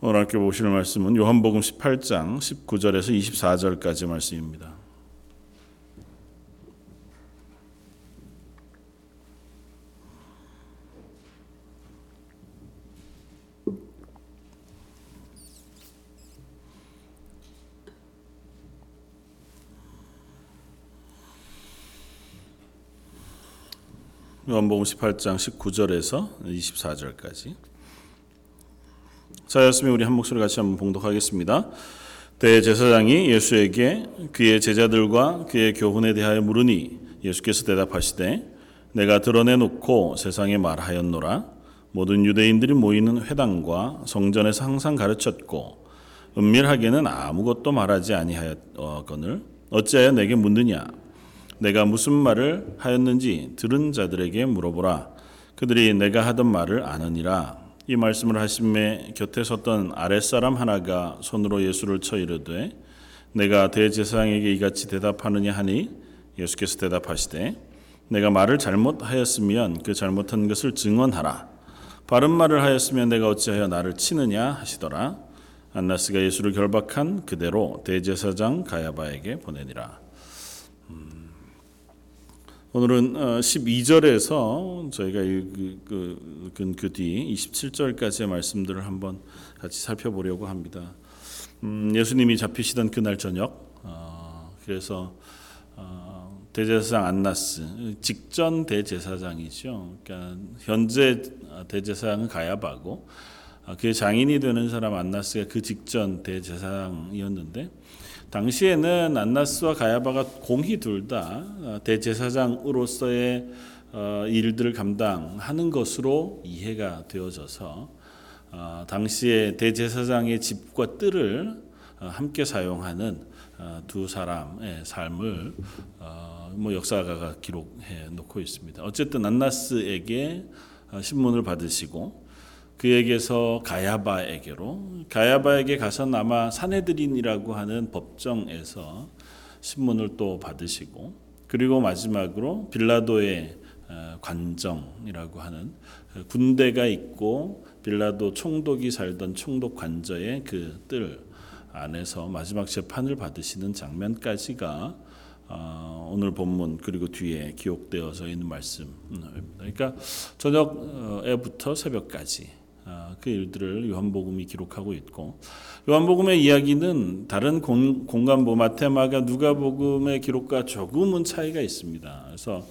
오늘 함께 보실 말씀은 요한복음 18장 19절에서 24절까지 말씀입니다. 요한복음 18장 19절에서 24절까지 자였으면 우리 한 목소리 같이 한번 봉독하겠습니다. 대제사장이 예수에게 그의 제자들과 그의 교훈에 대하여 물으니 예수께서 대답하시되 내가 드러내놓고 세상에 말하였노라 모든 유대인들이 모이는 회당과 성전에서 항상 가르쳤고 은밀하게는 아무것도 말하지 아니하였거늘 어찌하여 내게 묻느냐 내가 무슨 말을 하였는지 들은 자들에게 물어보라. 그들이 내가 하던 말을 아느니라. 이 말씀을 하심에 곁에 섰던 아랫사람 하나가 손으로 예수를 쳐 이르되 내가 대제사장에게 이같이 대답하느냐 하니 예수께서 대답하시되 내가 말을 잘못하였으면 그 잘못한 것을 증언하라. 바른 말을 하였으면 내가 어찌하여 나를 치느냐 하시더라. 안나스가 예수를 결박한 그대로 대제사장 가야바에게 보내니라. 오늘은 12절에서 어, 저희가 읽은 그, 그, 그뒤 27절까지의 말씀들을 한번 같이 살펴보려고 합니다. 음, 예수님이 잡히시던 그날 저녁, 어, 그래서 어, 대제사장 안나스, 직전 대제사장이죠. 그러니까 현재 대제사장은 가야바고 그의 장인이 되는 사람 안나스가 그 직전 대제사장이었는데 당시에는 안나스와 가야바가 공히 둘 다 대제사장으로서의 어, 일들을 감당하는 것으로 이해가 되어져서 어, 당시에 대제사장의 집과 뜰을 어, 함께 사용하는 두 사람의 삶을 뭐 역사가가 기록해 놓고 있습니다. 어쨌든 안나스에게 신문을 받으시고 그에게서 가야바에게로 가야바에게 가서 아마 사내들인이라고 하는 법정에서 신문을 또 받으시고 그리고 마지막으로 빌라도의 어, 관정이라고 하는 군대가 있고 빌라도 총독이 살던 총독 관저의 그 뜰 안에서 마지막 재판을 받으시는 장면까지가 어, 오늘 본문 그리고 뒤에 기록되어져 있는 말씀입니다. 그러니까 저녁에부터 새벽까지 아, 그 일들을 요한복음이 기록하고 있고 요한복음의 이야기는 다른 공, 간부 마테마가 누가복음의 기록과 조금은 차이가 있습니다. 그래서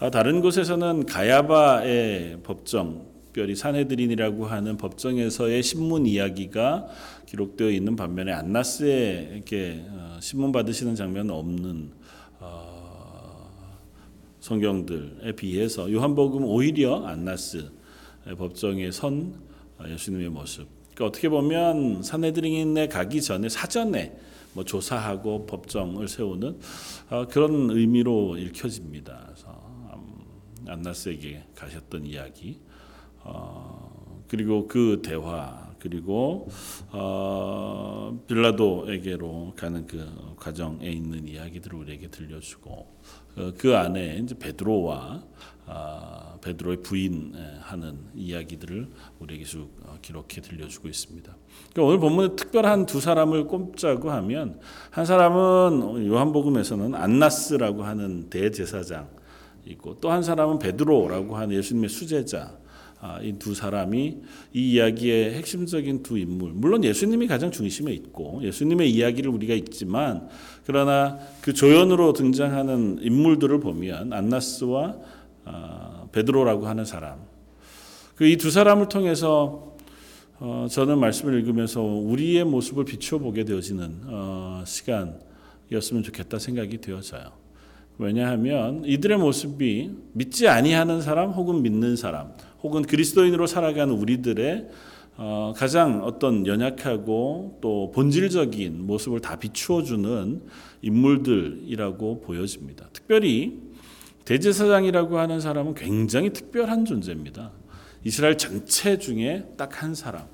아, 다른 곳에서는 가야바의 법정, 특별히 사내들인이라고 하는 법정에서의 신문 이야기가 기록되어 있는 반면에 안나스에게 어, 신문 받으시는 장면은 없는 어, 성경들에 비해서 요한복음 오히려 안나스 법정에 선 아, 예수님의 모습. 그러니까 어떻게 보면 사내들인에 가기 전에 사전에 뭐 조사하고 법정을 세우는 아, 그런 의미로 읽혀집니다. 그래서 음, 안나스에게 가셨던 이야기, 어, 그리고 그 대화, 그리고 어, 빌라도에게로 가는 그 과정에 있는 이야기들을 우리에게 들려주고 어, 그 안에 이제 베드로와 아, 베드로의 부인하는 이야기들을 우리에게 쭉 어, 기록해 들려주고 있습니다. 그러니까 오늘 본문에 특별한 두 사람을 꼽자고 하면 한 사람은 요한복음에서는 안나스라고 하는 대제사장 있고 또 한 사람은 베드로라고 하는 예수님의 수제자 아, 이두 사람이 이 이야기의 핵심적인 두 인물. 물론 예수님이 가장 중심에 있고 예수님의 이야기를 우리가 읽지만 그러나 그 조연으로 등장하는 인물들을 보면 안나스와 아, 베드로라고 하는 사람. 그 이 두 사람을 통해서 어, 저는 말씀을 읽으면서 우리의 모습을 비춰보게 되어지는 어, 시간이었으면 좋겠다 생각이 되어져요. 왜냐하면 이들의 모습이 믿지 아니하는 사람 혹은 믿는 사람 혹은 그리스도인으로 살아가는 우리들의 어, 가장 어떤 연약하고 또 본질적인 모습을 다 비추어 주는 인물들이라고 보여집니다. 특별히 대제사장이라고 하는 사람은 굉장히 특별한 존재입니다. 이스라엘 전체 중에 딱 한 사람.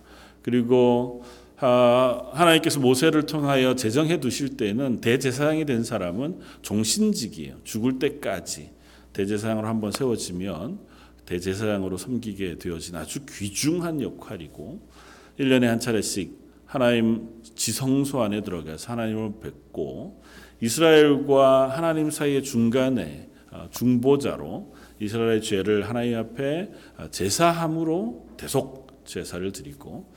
그리고 하나님께서 모세를 통하여 제정해 두실 때는 대제사장이 된 사람은 종신직이에요. 죽을 때까지 대제사장으로 한번 세워지면 대제사장으로 섬기게 되어진 아주 귀중한 역할이고 1년에 한 차례씩 하나님 지성소 안에 들어가서 하나님을 뵙고 이스라엘과 하나님 사이의 중간에 어, 중보자로 이스라엘의 죄를 하나님 앞에 어, 제사함으로 대속 제사를 드리고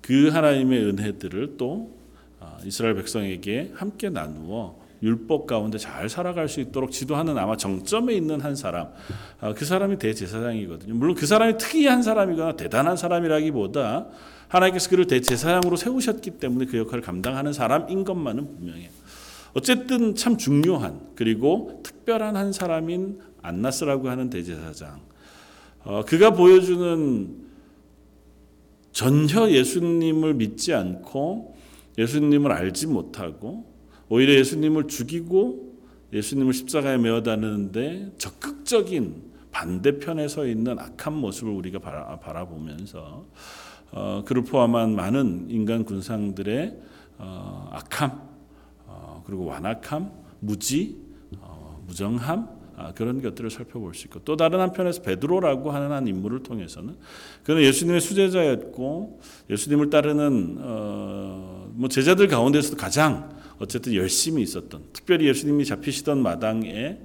그 하나님의 은혜들을 또 어, 이스라엘 백성에게 함께 나누어 율법 가운데 잘 살아갈 수 있도록 지도하는 아마 정점에 있는 한 사람, 아, 그 사람이 대제사장이거든요. 물론 그 사람이 특이한 사람이거나 대단한 사람이라기보다 하나님께서 그를 대제사장으로 세우셨기 때문에 그 역할을 감당하는 사람인 것만은 분명해요. 어쨌든 참 중요한 그리고 특별한 한 사람인 안나스라고 하는 대제사장. 어, 그가 보여주는 전혀 예수님을 믿지 않고 예수님을 알지 못하고 오히려 예수님을 죽이고 예수님을 십자가에 메어 다니는데 적극적인 반대편에 서 있는 악한 모습을 우리가 바라, 보면서 어, 그를 포함한 많은 인간 군상들의 어, 악함 어, 그리고 완악함, 무지, 어, 무정함 아, 그런 것들을 살펴볼 수 있고 또 다른 한편에서 베드로라고 하는 한 인물을 통해서는 그는 예수님의 수제자였고 예수님을 따르는 어, 뭐 제자들 가운데서도 가장 어쨌든 열심히 있었던 특별히 예수님이 잡히시던 마당에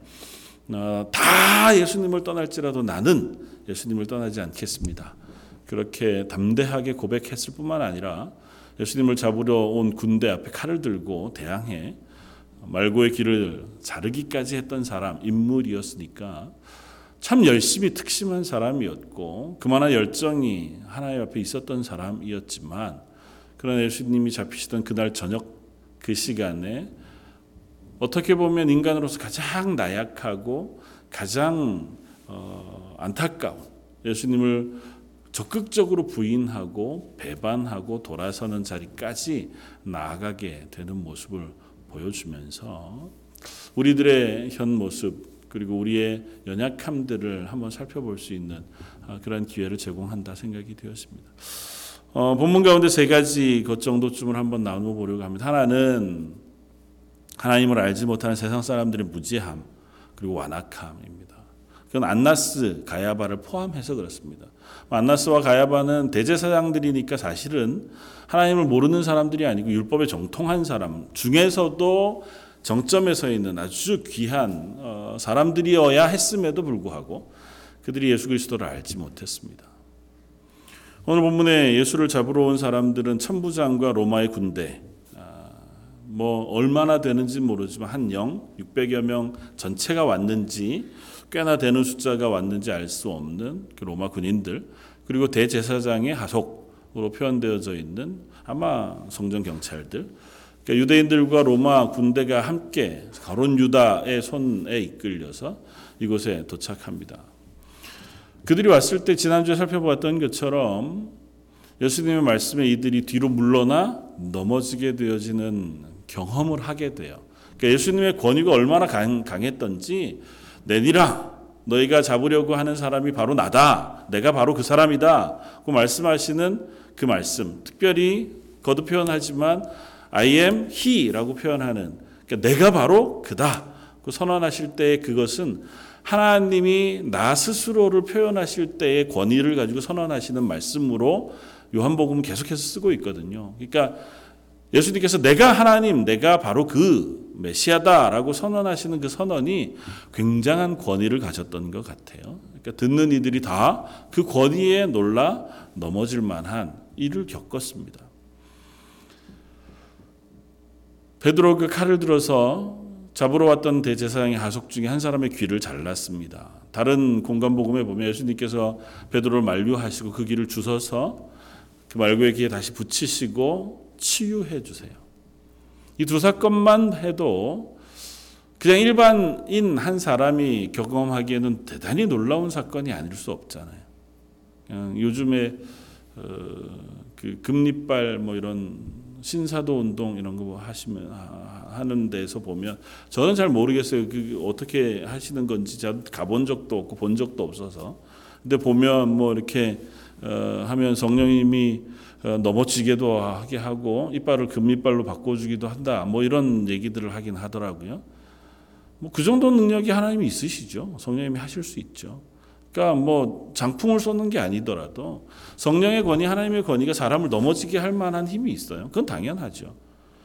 어, 다 예수님을 떠날지라도 나는 예수님을 떠나지 않겠습니다. 그렇게 담대하게 고백했을 뿐만 아니라 예수님을 잡으려 온 군대 앞에 칼을 들고 대항해 말고의 길을 자르기까지 했던 사람 인물이었으니까 참 열심히 특심한 사람이었고 그만한 열정이 하나님 앞에 있었던 사람이었지만 그러나 예수님이 잡히시던 그날 저녁 그 시간에 어떻게 보면 인간으로서 가장 나약하고 가장 어, 안타까운 예수님을 적극적으로 부인하고 배반하고 돌아서는 자리까지 나아가게 되는 모습을 보여주면서 우리들의 현 모습 그리고 우리의 연약함들을 한번 살펴볼 수 있는 아, 그런 기회를 제공한다 생각이 되었습니다. 어, 본문 가운데 세 가지 것 정도쯤을 한번 나누어 보려고 합니다. 하나는 하나님을 알지 못하는 세상 사람들의 무지함 그리고 완악함입니다. 그건 안나스, 가야바를 포함해서 그렇습니다. 안나스와 가야바는 대제사장들이니까 사실은 하나님을 모르는 사람들이 아니고 율법에 정통한 사람 중에서도 정점에 서 있는 아주 귀한 어, 사람들이어야 했음에도 불구하고 그들이 예수 그리스도를 알지 못했습니다. 오늘 본문에 예수를 잡으러 온 사람들은 천부장과 로마의 군대 아, 뭐 얼마나 되는지 모르지만 한 영 600여 명 전체가 왔는지 꽤나 되는 숫자가 왔는지 알 수 없는 그 로마 군인들 그리고 대제사장의 하속으로 표현되어져 있는 아마 성전 경찰들 그러니까 유대인들과 로마 군대가 함께 가론 유다의 손에 이끌려서 이곳에 도착합니다. 그들이 왔을 때 지난주에 살펴보았던 것처럼 예수님의 말씀에 이들이 뒤로 물러나 넘어지게 되어지는 경험을 하게 돼요. 그러니까 예수님의 권위가 얼마나 강, 강했던지 내니라 너희가 잡으려고 하는 사람이 바로 나다. 내가 바로 그 사람이다. 그 말씀하시는 그 말씀. 특별히 거듭 표현하지만 I am he라고 표현하는 그러니까 내가 바로 그다. 그 선언하실 때 그것은 하나님이 나 스스로를 표현하실 때의 권위를 가지고 선언하시는 말씀으로 요한복음 계속해서 쓰고 있거든요. 그러니까 예수님께서 내가 하나님, 내가 바로 그 메시아다라고 선언하시는 그 선언이 굉장한 권위를 가졌던 것 같아요. 그러니까 듣는 이들이 다 그 권위에 놀라 넘어질 만한 일을 겪었습니다. 베드로 그 칼을 들어서 잡으러 왔던 대제사장의 하속 중에 한 사람의 귀를 잘랐습니다. 다른 공간 복음에 보면 예수님께서 베드로를 만류하시고 그 귀를 주셔서 그 말고의 귀에 다시 붙이시고 치유해 주세요. 이 두 사건만 해도 그냥 일반인 한 사람이 경험하기에는 대단히 놀라운 사건이 아닐 수 없잖아요. 요즘에 어, 그 금리빨 뭐 이런 신사도 운동 이런 거 하시면 하는 데서 보면 저는 잘 모르겠어요. 그 어떻게 하시는 건지 가본 적도 없고 본 적도 없어서. 근데 보면 뭐 이렇게 어, 하면 성령님이 어, 넘어지게도 하게 하고 이빨을 금이빨로 바꿔주기도 한다. 뭐 이런 얘기들을 하긴 하더라고요. 뭐 그 정도 능력이 하나님이 있으시죠. 성령님이 하실 수 있죠. 그러니까 뭐 장풍을 쏘는 게 아니더라도 성령의 권위, 하나님의 권위가 사람을 넘어지게 할 만한 힘이 있어요. 그건 당연하죠.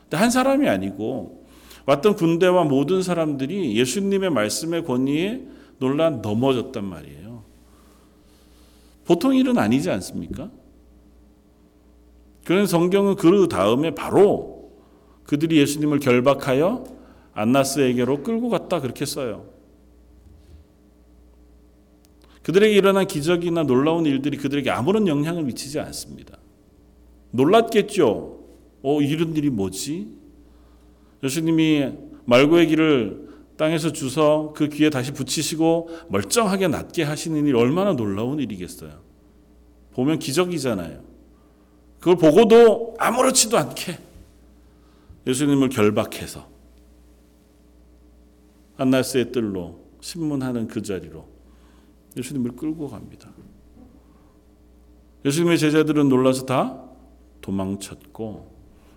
근데 한 사람이 아니고 왔던 군대와 모든 사람들이 예수님의 말씀의 권위에 놀라 넘어졌단 말이에요. 보통 일은 아니지 않습니까? 그런 성경은 그 다음에 바로 그들이 예수님을 결박하여 안나스에게로 끌고 갔다 그렇게 써요. 그들에게 일어난 기적이나 놀라운 일들이 그들에게 아무런 영향을 미치지 않습니다. 놀랐겠죠. 어, 이런 일이 뭐지? 예수님이 말고의 길을 땅에서 주서 그 귀에 다시 붙이시고 멀쩡하게 낫게 하시는 일이 얼마나 놀라운 일이겠어요. 보면 기적이잖아요. 그걸 보고도 아무렇지도 않게 예수님을 결박해서 안나스의 뜰로 신문하는 그 자리로 예수님을 끌고 갑니다. 예수님의 제자들은 놀라서 다 도망쳤고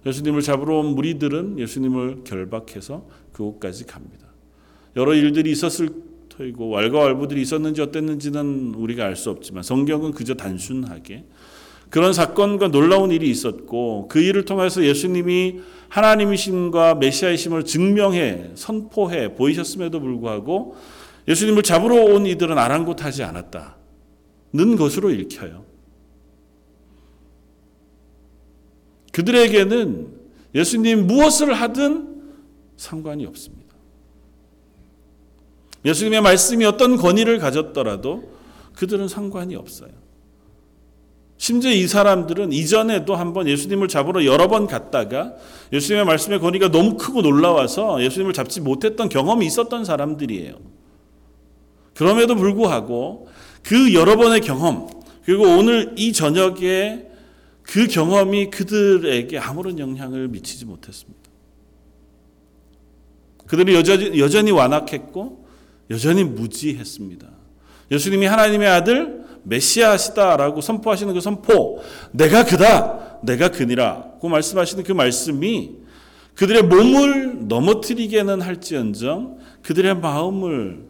예수님을 잡으러 온 무리들은 예수님을 결박해서 그곳까지 갑니다. 여러 일들이 있었을 터이고 왈가왈부들이 있었는지 어땠는지는 우리가 알 수 없지만 성경은 그저 단순하게 그런 사건과 놀라운 일이 있었고 그 일을 통해서 예수님이 하나님이심과 메시아이심을 증명해 선포해 보이셨음에도 불구하고 예수님을 잡으러 온 이들은 아랑곳하지 않았다는 것으로 읽혀요. 그들에게는 예수님 무엇을 하든 상관이 없습니다. 예수님의 말씀이 어떤 권위를 가졌더라도 그들은 상관이 없어요. 심지어 이 사람들은 이전에도 한번 예수님을 잡으러 여러 번 갔다가 예수님의 말씀의 권위가 너무 크고 놀라워서 예수님을 잡지 못했던 경험이 있었던 사람들이에요. 그럼에도 불구하고 그 여러 번의 경험, 그리고 오늘 이 저녁에 그 경험이 그들에게 아무런 영향을 미치지 못했습니다. 그들이 여전히, 여전히 완악했고 여전히 무지했습니다. 예수님이 하나님의 아들 메시아시다라고 선포하시는 그 선포, 내가 그다, 내가 그니라, 고 말씀하시는 그 말씀이 그들의 몸을 넘어뜨리게는 할지언정 그들의 마음을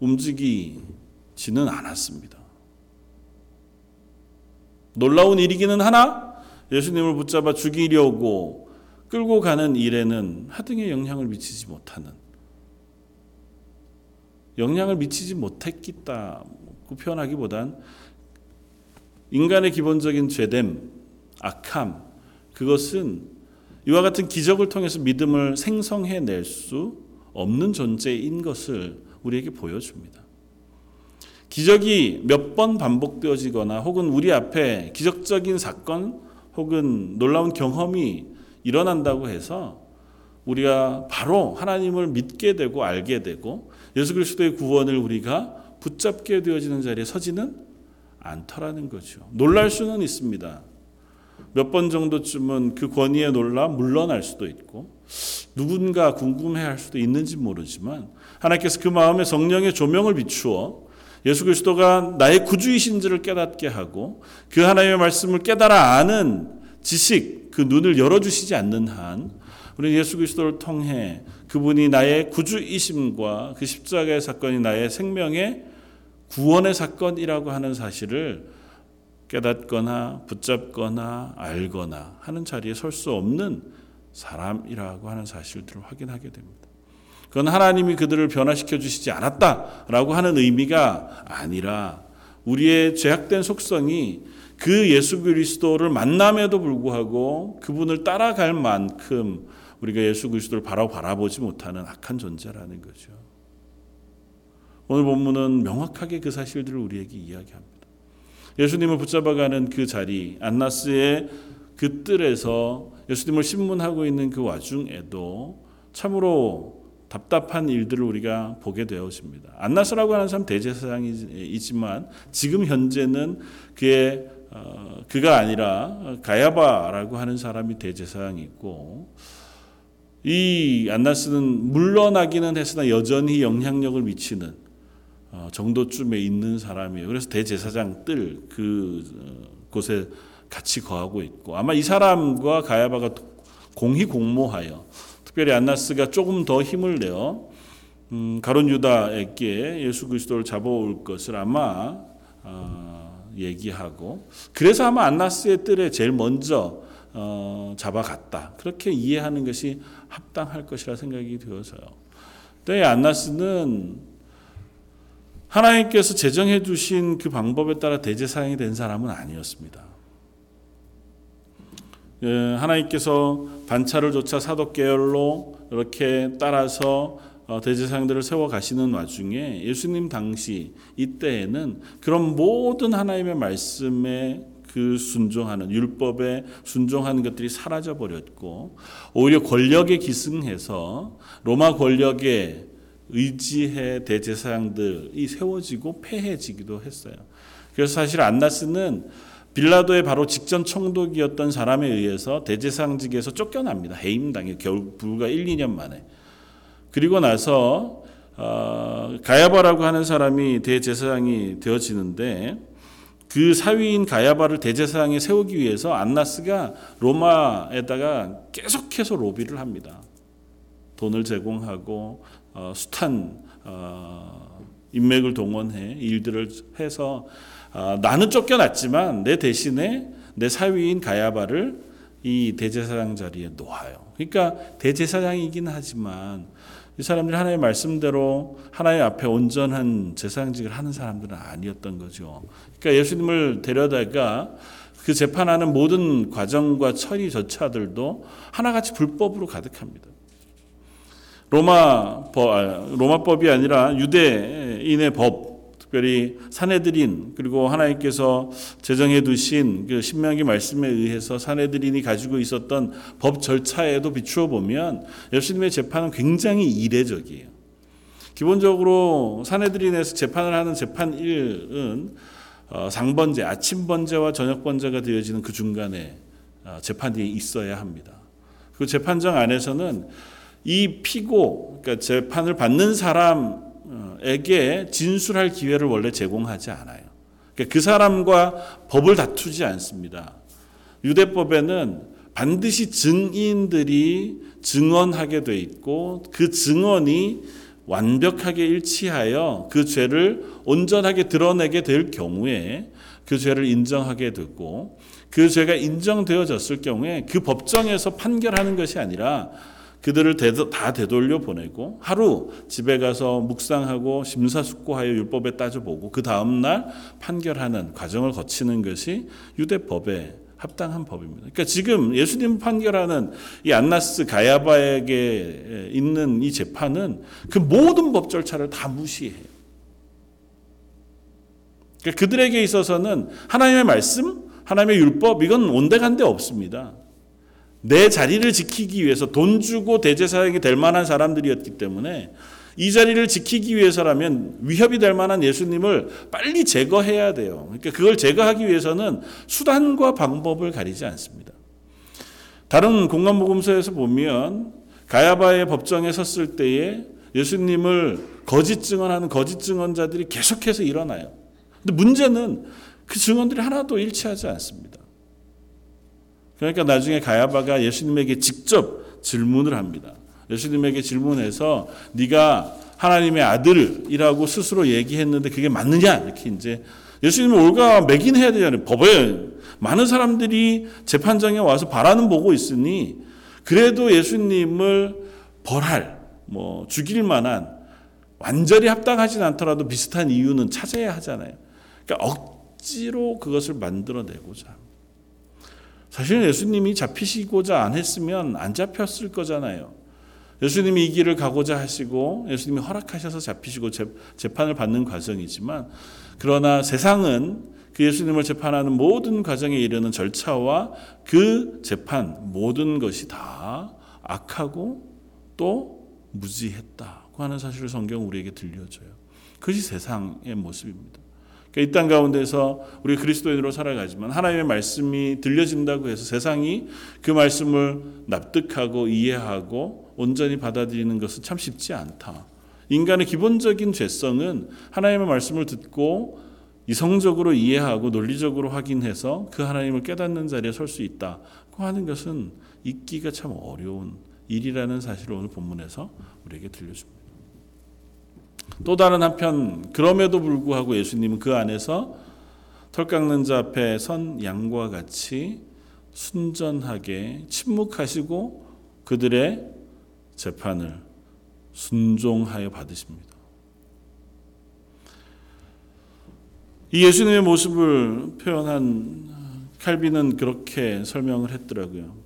움직이지는 않았습니다. 놀라운 일이기는 하나 예수님을 붙잡아 죽이려고 끌고 가는 일에는 하등의 영향을 미치지 못하는 영향을 미치지 못했겠 다고 표현하기보단 인간의 기본적인 죄됨, 악함 그것은 이와 같은 기적을 통해서 믿음을 생성해 낼 수 없는 존재인 것을 우리에게 보여줍니다. 기적이 몇 번 반복되어지거나 혹은 우리 앞에 기적적인 사건 혹은 놀라운 경험이 일어난다고 해서 우리가 바로 하나님을 믿게 되고 알게 되고 예수 그리스도의 구원을 우리가 붙잡게 되어지는 자리에 서지는 않더라는 거죠. 놀랄 수는 있습니다. 몇 번 정도쯤은 그 권위에 놀라 물러날 수도 있고 누군가 궁금해할 수도 있는지 모르지만 하나님께서 그 마음에 성령의 조명을 비추어 예수 그리스도가 나의 구주이신지를 깨닫게 하고 그 하나님의 말씀을 깨달아 아는 지식 그 눈을 열어주시지 않는 한 우리 예수 그리스도를 통해 그분이 나의 구주이심과 그 십자가의 사건이 나의 생명의 구원의 사건이라고 하는 사실을 깨닫거나 붙잡거나 알거나 하는 자리에 설 수 없는 사람이라고 하는 사실들을 확인하게 됩니다. 그건 하나님이 그들을 변화시켜 주시지 않았다라고 하는 의미가 아니라 우리의 죄악된 속성이 그 예수 그리스도를 만남에도 불구하고 그분을 따라갈 만큼 우리가 예수 그리스도를 바로 바라보지 못하는 악한 존재라는 거죠. 오늘 본문은 명확하게 그 사실들을 우리에게 이야기합니다. 예수님을 붙잡아가는 그 자리, 안나스의 그 뜰에서 예수님을 신문하고 있는 그 와중에도 참으로 답답한 일들을 우리가 보게 되어집니다. 안나스라고 하는 사람 대제사장이지만 지금 현재는 그의 어, 그가 아니라 가야바라고 하는 사람이 대제사장이고 이 안나스는 물러나기는 했으나 여전히 영향력을 미치는 어, 정도쯤에 있는 사람이에요. 그래서 대제사장 뜰 그 곳에 같이 거하고 있고 아마 이 사람과 가야바가 공히 공모하여 특별히 안나스가 조금 더 힘을 내어 음, 가론 유다에게 예수 그리스도를 잡아올 것을 아마 어, 얘기하고 그래서 아마 안나스의 뜰에 제일 먼저 어, 잡아갔다 그렇게 이해하는 것이 합당할 것이라 생각이 되어서요. 때 안나스는 하나님께서 제정해 두신 그 방법에 따라 대제사장이 된 사람은 아니었습니다. 예, 하나님께서 반차를 조차 사독 계열로 이렇게 따라서 어, 대제사장들을 세워 가시는 와중에 예수님 당시 이때에는 그런 모든 하나님의 말씀에 그 순종하는 율법에 순종하는 것들이 사라져 버렸고 오히려 권력에 기승해서 로마 권력에 의지해 대제사장들이 세워지고 폐해지기도 했어요. 그래서 사실 안나스는 빌라도의 바로 직전 총독이었던 사람에 의해서 대제사장직에서 쫓겨납니다. 해임당해 겨우 불과 1, 2년 만에. 그리고 나서 어, 가야바라고 하는 사람이 대제사장이 되어지는데 그 사위인 가야바를 대제사장에 세우기 위해서 안나스가 로마에다가 계속해서 로비를 합니다. 돈을 제공하고 어, 숱한 어, 인맥을 동원해 일들을 해서 어, 나는 쫓겨났지만 내 대신에 내 사위인 가야바를 이 대제사장 자리에 놓아요. 그러니까 대제사장이긴 하지만 이 사람들이 하나님의 말씀대로 하나님 앞에 온전한 제사장직을 하는 사람들은 아니었던 거죠. 그러니까 예수님을 데려다가 그 재판하는 모든 과정과 처리 절차들도 하나같이 불법으로 가득합니다. 로마 법, 아, 로마법이 아니라 유대인의 법, 특별히 사내들인 그리고 하나님께서 제정해 두신 그 신명기 말씀에 의해서 사내들인이 가지고 있었던 법 절차에도 비추어 보면 예수님의 재판은 굉장히 이례적이에요. 기본적으로 사내들인에서 재판을 하는 재판 일은 어, 상번제, 아침 번제와 저녁 번제가 되어지는 그 중간에 어, 재판이 있어야 합니다. 그 재판정 안에서는 이 피고, 그러니까 재판을 받는 사람에게 진술할 기회를 원래 제공하지 않아요. 그러니까 그 사람과 법을 다투지 않습니다. 유대법에는 반드시 증인들이 증언하게 돼 있고 그 증언이 완벽하게 일치하여 그 죄를 온전하게 드러내게 될 경우에 그 죄를 인정하게 되고 그 죄가 인정되어졌을 경우에 그 법정에서 판결하는 것이 아니라 그들을 다 되돌려 보내고 하루 집에 가서 묵상하고 심사숙고하여 율법에 따져보고 그 다음 날 판결하는 과정을 거치는 것이 유대법의 합당한 법입니다. 그러니까 지금 예수님 판결하는 이 안나스 가야바에게 있는 이 재판은 그 모든 법 절차를 다 무시해요. 그러니까 그들에게 있어서는 하나님의 말씀, 하나님의 율법 이건 온데간데 없습니다. 내 자리를 지키기 위해서 돈 주고 대제사장이 될 만한 사람들이었기 때문에 이 자리를 지키기 위해서라면 위협이 될 만한 예수님을 빨리 제거해야 돼요. 그러니까 그걸 제거하기 위해서는 수단과 방법을 가리지 않습니다. 다른 공간복음서에서 보면 가야바의 법정에 섰을 때에 예수님을 거짓 증언하는 거짓 증언자들이 계속해서 일어나요. 근데 문제는 그 증언들이 하나도 일치하지 않습니다. 그러니까 나중에 가야바가 예수님에게 직접 질문을 합니다. 예수님에게 질문해서 네가 하나님의 아들이라고 스스로 얘기했는데 그게 맞느냐 이렇게 이제 예수님을 올가 매긴 해야 되잖아요. 법에 많은 사람들이 재판장에 와서 바라는 보고 있으니 그래도 예수님을 벌할 뭐 죽일 만한 완전히 합당하진 않더라도 비슷한 이유는 찾아야 하잖아요. 그러니까 억지로 그것을 만들어내고자 사실 예수님이 잡히시고자 안 했으면 안 잡혔을 거잖아요. 예수님이 이 길을 가고자 하시고 예수님이 허락하셔서 잡히시고 재판을 받는 과정이지만 그러나 세상은 그 예수님을 재판하는 모든 과정에 이르는 절차와 그 재판 모든 것이 다 악하고 또 무지했다고 하는 사실을 성경 우리에게 들려줘요. 그것이 세상의 모습입니다. 그러니까 이땅 가운데서 우리 그리스도인으로 살아가지만 하나님의 말씀이 들려진다고 해서 세상이 그 말씀을 납득하고 이해하고 온전히 받아들이는 것은 참 쉽지 않다. 인간의 기본적인 죄성은 하나님의 말씀을 듣고 이성적으로 이해하고 논리적으로 확인해서 그 하나님을 깨닫는 자리에 설 수 있다고 하는 것은 있기가 참 어려운 일이라는 사실을 오늘 본문에서 우리에게 들려줍니다. 또 다른 한편 그럼에도 불구하고 예수님은 그 안에서 털 깎는 자 앞에 선 양과 같이 순전하게 침묵하시고 그들의 재판을 순종하여 받으십니다. 이 예수님의 모습을 표현한 칼빈은 그렇게 설명을 했더라고요.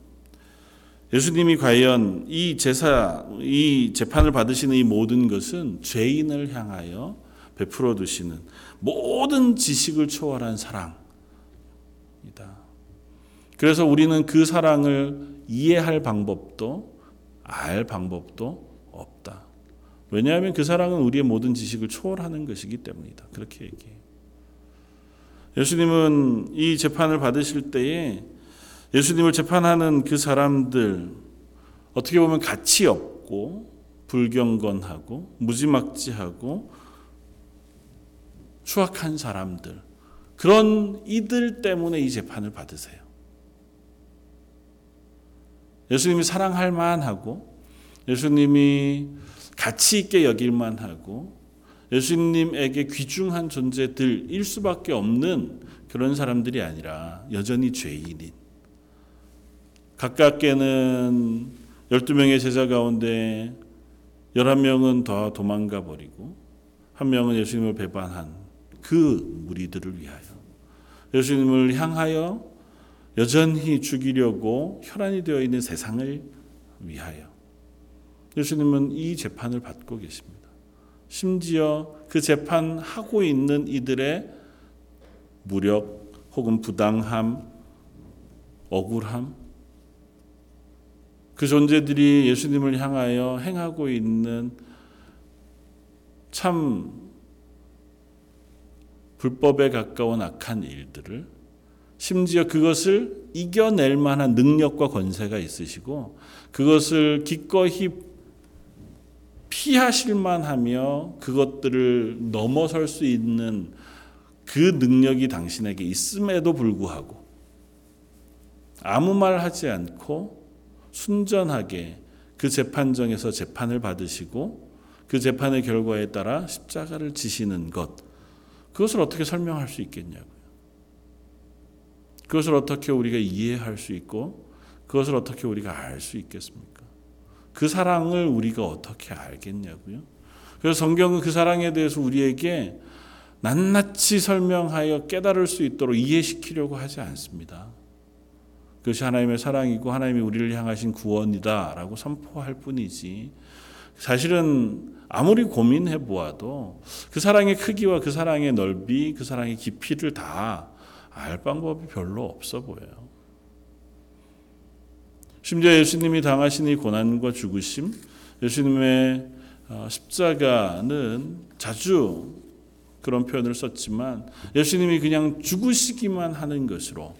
예수님이 과연 이 제사, 이 재판을 받으시는 이 모든 것은 죄인을 향하여 베풀어 두시는 모든 지식을 초월한 사랑이다. 그래서 우리는 그 사랑을 이해할 방법도 알 방법도 없다. 왜냐하면 그 사랑은 우리의 모든 지식을 초월하는 것이기 때문이다. 그렇게 얘기해요. 예수님은 이 재판을 받으실 때에 예수님을 재판하는 그 사람들 어떻게 보면 가치 없고 불경건하고 무지막지하고 추악한 사람들 그런 이들 때문에 이 재판을 받으세요. 예수님이 사랑할 만하고 예수님이 가치 있게 여길 만하고 예수님에게 귀중한 존재들일 수밖에 없는 그런 사람들이 아니라 여전히 죄인인 가깝게는 12명의 제자 가운데 11명은 더 도망가 버리고 한 명은 예수님을 배반한 그 무리들을 위하여 예수님을 향하여 여전히 죽이려고 혈안이 되어 있는 세상을 위하여 예수님은 이 재판을 받고 계십니다. 심지어 그 재판하고 있는 이들의 무력 혹은 부당함, 억울함, 그 존재들이 예수님을 향하여 행하고 있는 참 불법에 가까운 악한 일들을 심지어 그것을 이겨낼 만한 능력과 권세가 있으시고 그것을 기꺼이 피하실 만 하며 그것들을 넘어설 수 있는 그 능력이 당신에게 있음에도 불구하고 아무 말 하지 않고 순전하게 그 재판정에서 재판을 받으시고 그 재판의 결과에 따라 십자가를 지시는 것 그것을 어떻게 설명할 수 있겠냐고요. 그것을 어떻게 우리가 이해할 수 있고 그것을 어떻게 우리가 알 수 있겠습니까? 그 사랑을 우리가 어떻게 알겠냐고요. 그래서 성경은 그 사랑에 대해서 우리에게 낱낱이 설명하여 깨달을 수 있도록 이해시키려고 하지 않습니다. 그것이 하나님의 사랑이고 하나님이 우리를 향하신 구원이다라고 선포할 뿐이지 사실은 아무리 고민해 보아도 그 사랑의 크기와 그 사랑의 넓이, 그 사랑의 깊이를 다 알 방법이 별로 없어 보여요. 심지어 예수님이 당하신 이 고난과 죽으심, 예수님의 어, 십자가는 자주 그런 표현을 썼지만 예수님이 그냥 죽으시기만 하는 것으로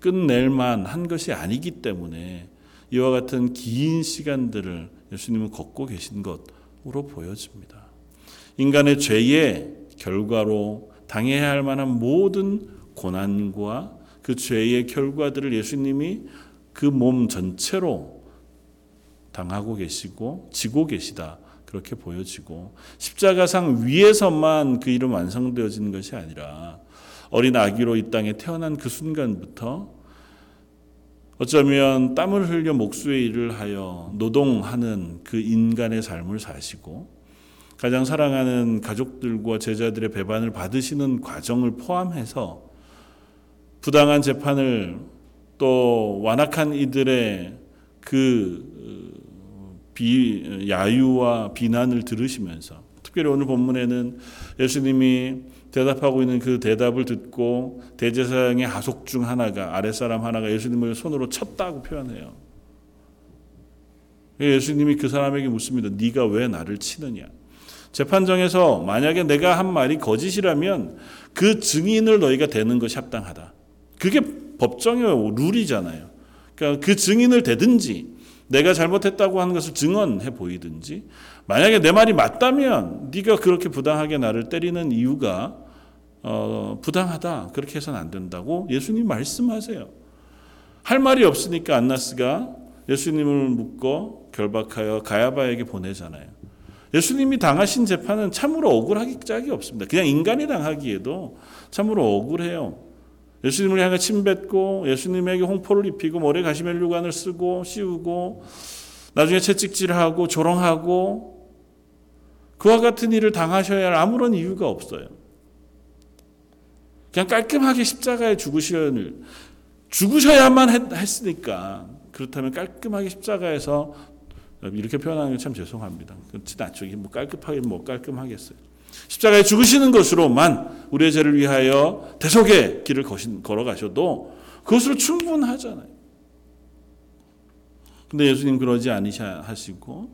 끝낼 만 한 것이 아니기 때문에 이와 같은 긴 시간들을 예수님은 걷고 계신 것으로 보여집니다. 인간의 죄의 결과로 당해야 할 만한 모든 고난과 그 죄의 결과들을 예수님이 그 몸 전체로 당하고 계시고 지고 계시다. 그렇게 보여지고 십자가상 위에서만 그 일은 완성되어지는 것이 아니라 어린 아기로 이 땅에 태어난 그 순간부터 어쩌면 땀을 흘려 목수의 일을 하여 노동하는 그 인간의 삶을 사시고 가장 사랑하는 가족들과 제자들의 배반을 받으시는 과정을 포함해서 부당한 재판을 또 완악한 이들의 그 비, 야유와 비난을 들으시면서 특별히 오늘 본문에는 예수님이 대답하고 있는 그 대답을 듣고 대제사장의 하속 중 하나가 아랫사람 하나가 예수님을 손으로 쳤다고 표현해요. 예수님이 그 사람에게 묻습니다. 네가 왜 나를 치느냐? 재판정에서 만약에 내가 한 말이 거짓이라면 그 증인을 너희가 대는 것이 합당하다. 그게 법정의 룰이잖아요. 그러니까 그 증인을 대든지 내가 잘못했다고 하는 것을 증언해 보이든지 만약에 내 말이 맞다면 네가 그렇게 부당하게 나를 때리는 이유가 어, 부당하다. 그렇게 해서는 안 된다고 예수님 말씀하세요. 할 말이 없으니까 안나스가 예수님을 묻고 결박하여 가야바에게 보내잖아요. 예수님이 당하신 재판은 참으로 억울하기 짝이 없습니다. 그냥 인간이 당하기에도 참으로 억울해요. 예수님을 향해 침뱉고 예수님에게 홍포를 입히고 머리에 가시멜류관을 쓰고 씌우고 나중에 채찍질하고 조롱하고 그와 같은 일을 당하셔야 할 아무런 이유가 없어요. 그냥 깔끔하게 십자가에 죽으셔야 죽으셔야만 했, 으니까 그렇다면 깔끔하게 십자가에서 이렇게 표현하는 게참 죄송합니다. 그렇지 않죠. 뭐 깔끔하게 뭐 깔끔하겠어요. 십자가에 죽으시는 것으로만 우리의 죄를 위하여 대속의 길을 거신, 걸어가셔도 그것으로 충분하잖아요. 근데 예수님 그러지 아니하시고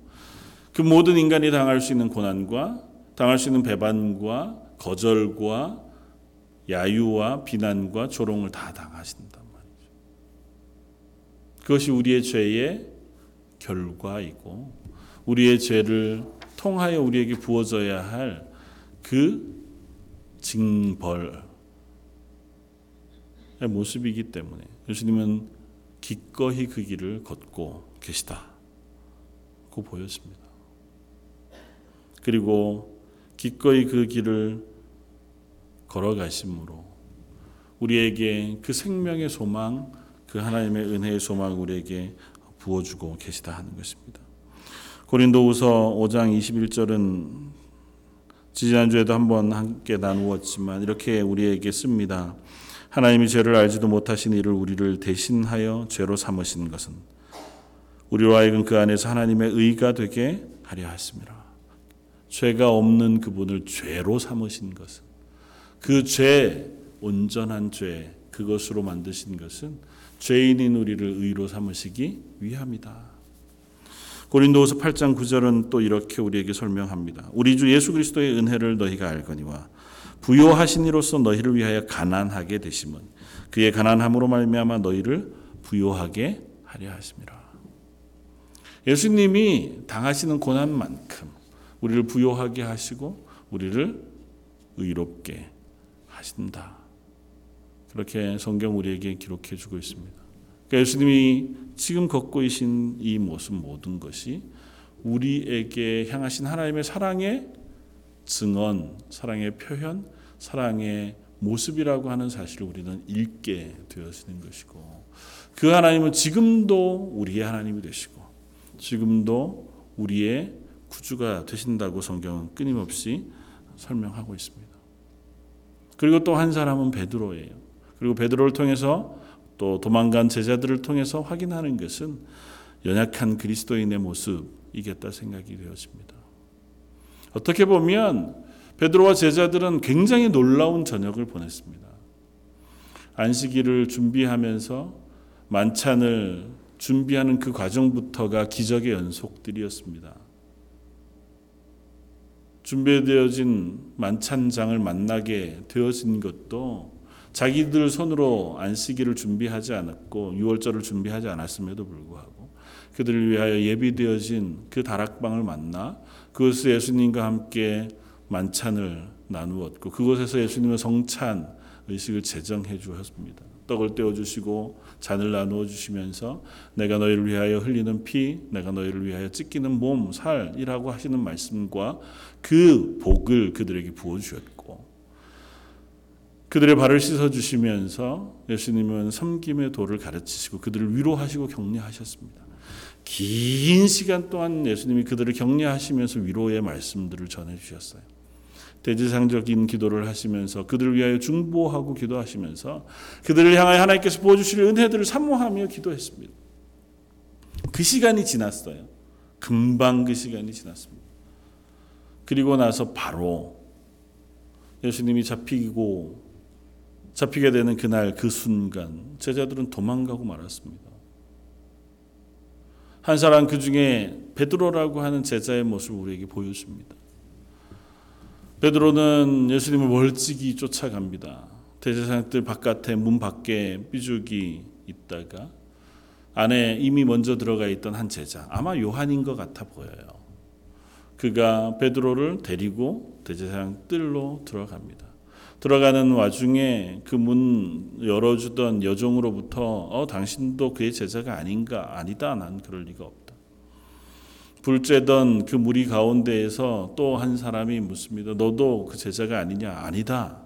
그 모든 인간이 당할 수 있는 고난과 당할 수 있는 배반과 거절과 야유와 비난과 조롱을 다 당하신단 말이죠. 그것이 우리의 죄의 결과이고 우리의 죄를 통하여 우리에게 부어져야 할 그 징벌의 모습이기 때문에 예수님은 기꺼이 그 길을 걷고 계시다고 보였습니다. 그리고 기꺼이 그 길을 걸어가심으로 우리에게 그 생명의 소망, 그 하나님의 은혜의 소망 우리에게 부어주고 계시다 하는 것입니다. 고린도후서 5장 21절은 지난주에도 한번 함께 나누었지만 이렇게 우리에게 씁니다. 하나님이 죄를 알지도 못하신 이를 우리를 대신하여 죄로 삼으신 것은 우리로 하여금 그 안에서 하나님의 의가 되게 하려 하심이라. 죄가 없는 그분을 죄로 삼으신 것은 그 죄, 온전한 죄, 그것으로 만드신 것은 죄인인 우리를 의로 삼으시기 위함이다. 고린도후서 8장 9절은 또 이렇게 우리에게 설명합니다. 우리 주 예수 그리스도의 은혜를 너희가 알거니와 부요하신 이로서 너희를 위하여 가난하게 되심은 그의 가난함으로 말미암아 너희를 부요하게 하려 하심이라. 예수님이 당하시는 고난만큼 우리를 부요하게 하시고 우리를 의롭게 하신다. 그렇게 성경 우리에게 기록해 주고 있습니다. 그러니까 예수님이 지금 걷고 계신 이 모습 모든 것이 우리에게 향하신 하나님의 사랑의 증언, 사랑의 표현, 사랑의 모습이라고 하는 사실을 우리는 읽게 되어지는 것이고 그 하나님은 지금도 우리의 하나님이 되시고 지금도 우리의 구주가 되신다고 성경은 끊임없이 설명하고 있습니다. 그리고 또 한 사람은 베드로예요. 그리고 베드로를 통해서 또 도망간 제자들을 통해서 확인하는 것은 연약한 그리스도인의 모습이겠다 생각이 되었습니다. 어떻게 보면 베드로와 제자들은 굉장히 놀라운 저녁을 보냈습니다. 안식일을 준비하면서 만찬을 준비하는 그 과정부터가 기적의 연속들이었습니다. 준비되어진 만찬장을 만나게 되어진 것도 자기들 손으로 안식일을 준비하지 않았고 유월절을 준비하지 않았음에도 불구하고 그들을 위하여 예비되어진 그 다락방을 만나 그곳에 예수님과 함께 만찬을 나누었고 그곳에서 예수님의 성찬 의식을 제정해 주었습니다. 떡을 떼어 주시고 잔을 나누어 주시면서 내가 너희를 위하여 흘리는 피, 내가 너희를 위하여 찢기는 몸, 살이라고 하시는 말씀과 그 복을 그들에게 부어 주셨고 그들의 발을 씻어 주시면서 예수님은 섬김의 도를 가르치시고 그들을 위로하시고 격려하셨습니다. 긴 시간 동안 예수님이 그들을 격려하시면서 위로의 말씀들을 전해 주셨어요. 대지상적인 기도를 하시면서 그들을 위하여 중보하고 기도하시면서 그들을 향하여 하나님께서 부어주실 은혜들을 사모하며 기도했습니다. 그 시간이 지났어요. 금방 그 시간이 지났습니다. 그리고 나서 바로 예수님이 잡히고 잡히게 되는 그날 그 순간 제자들은 도망가고 말았습니다. 한 사람 그 중에 베드로라고 하는 제자의 모습을 우리에게 보여줍니다. 베드로는 예수님을 멀찍이 쫓아갑니다. 대제사장들 바깥에 문 밖에 삐죽이 있다가 안에 이미 먼저 들어가 있던 한 제자 아마 요한인 것 같아 보여요. 그가 베드로를 데리고 대제사장 뜰로 들어갑니다. 들어가는 와중에 그 문 열어주던 여종으로부터 어 당신도 그의 제자가 아닌가 아니다 난 그럴 리가 없다. 불쬐던 그 무리 가운데에서 또 한 사람이 묻습니다. 너도 그 제자가 아니냐? 아니다.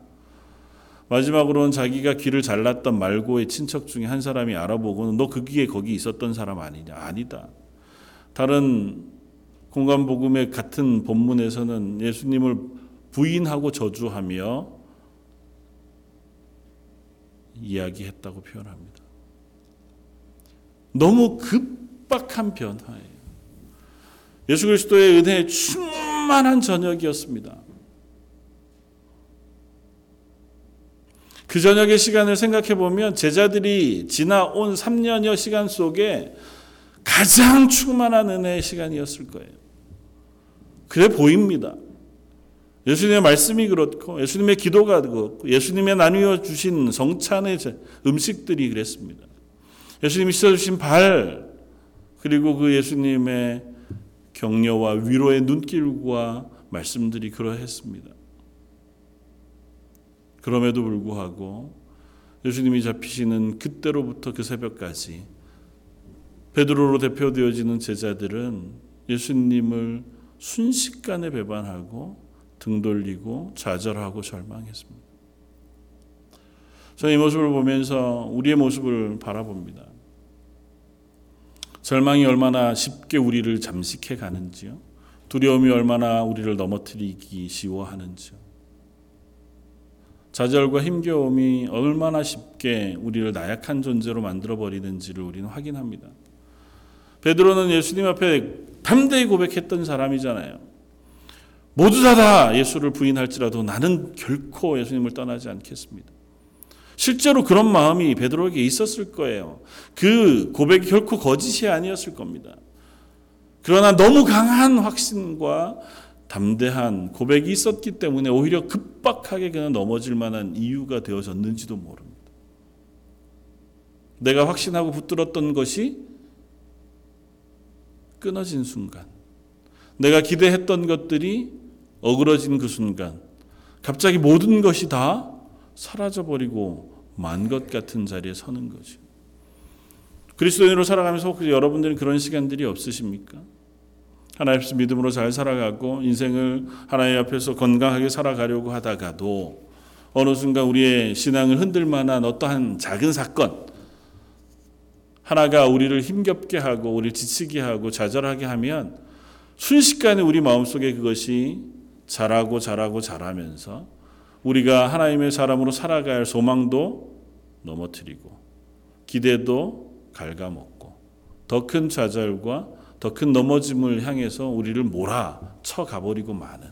마지막으로는 자기가 귀를 잘랐던 말고의 친척 중에 한 사람이 알아보고는 너 거기에 거기 있었던 사람 아니냐? 아니다. 다른 공간 복음의 같은 본문에서는 예수님을 부인하고 저주하며 이야기했다고 표현합니다. 너무 급박한 변화예요. 예수 그리스도의 은혜에 충만한 저녁이었습니다. 그 저녁의 시간을 생각해 보면 제자들이 지나온 3년여 시간 속에 가장 충만한 은혜의 시간이었을 거예요. 그래 보입니다. 예수님의 말씀이 그렇고 예수님의 기도가 그렇고 예수님의 나누어 주신 성찬의 음식들이 그랬습니다. 예수님이 씻어주신 발 그리고 그 예수님의 격려와 위로의 눈길과 말씀들이 그러했습니다. 그럼에도 불구하고 예수님이 잡히시는 그때로부터 그 새벽까지 베드로로 대표되어지는 제자들은 예수님을 순식간에 배반하고 등 돌리고 좌절하고 절망했습니다. 저는 이 모습을 보면서 우리의 모습을 바라봅니다. 절망이 얼마나 쉽게 우리를 잠식해 가는지요. 두려움이 얼마나 우리를 넘어뜨리기 쉬워하는지요. 좌절과 힘겨움이 얼마나 쉽게 우리를 나약한 존재로 만들어 버리는지를 우리는 확인합니다. 베드로는 예수님 앞에 담대히 고백했던 사람이잖아요. 모두 다 예수를 부인할지라도 나는 결코 예수님을 떠나지 않겠습니다. 실제로 그런 마음이 베드로에게 있었을 거예요. 그 고백이 결코 거짓이 아니었을 겁니다. 그러나 너무 강한 확신과 담대한 고백이 있었기 때문에 오히려 급박하게 그냥 넘어질 만한 이유가 되어졌는지도 모릅니다. 내가 확신하고 붙들었던 것이 끊어진 순간, 내가 기대했던 것들이 어그러진 그 순간, 갑자기 모든 것이 다 사라져버리고 만 것 같은 자리에 서는 거죠. 그리스도인으로 살아가면서 여러분들은 그런 시간들이 없으십니까? 하나님 앞에서 믿음으로 잘 살아가고 인생을 하나님 앞에서 건강하게 살아가려고 하다가도 어느 순간 우리의 신앙을 흔들 만한 어떠한 작은 사건 하나가 우리를 힘겹게 하고 우리를 지치게 하고 좌절하게 하면 순식간에 우리 마음속에 그것이 자라고 자라고 자라면서 우리가 하나님의 사람으로 살아갈 소망도 넘어뜨리고 기대도 갉아먹고 더 큰 좌절과 더 큰 넘어짐을 향해서 우리를 몰아쳐 가버리고 마는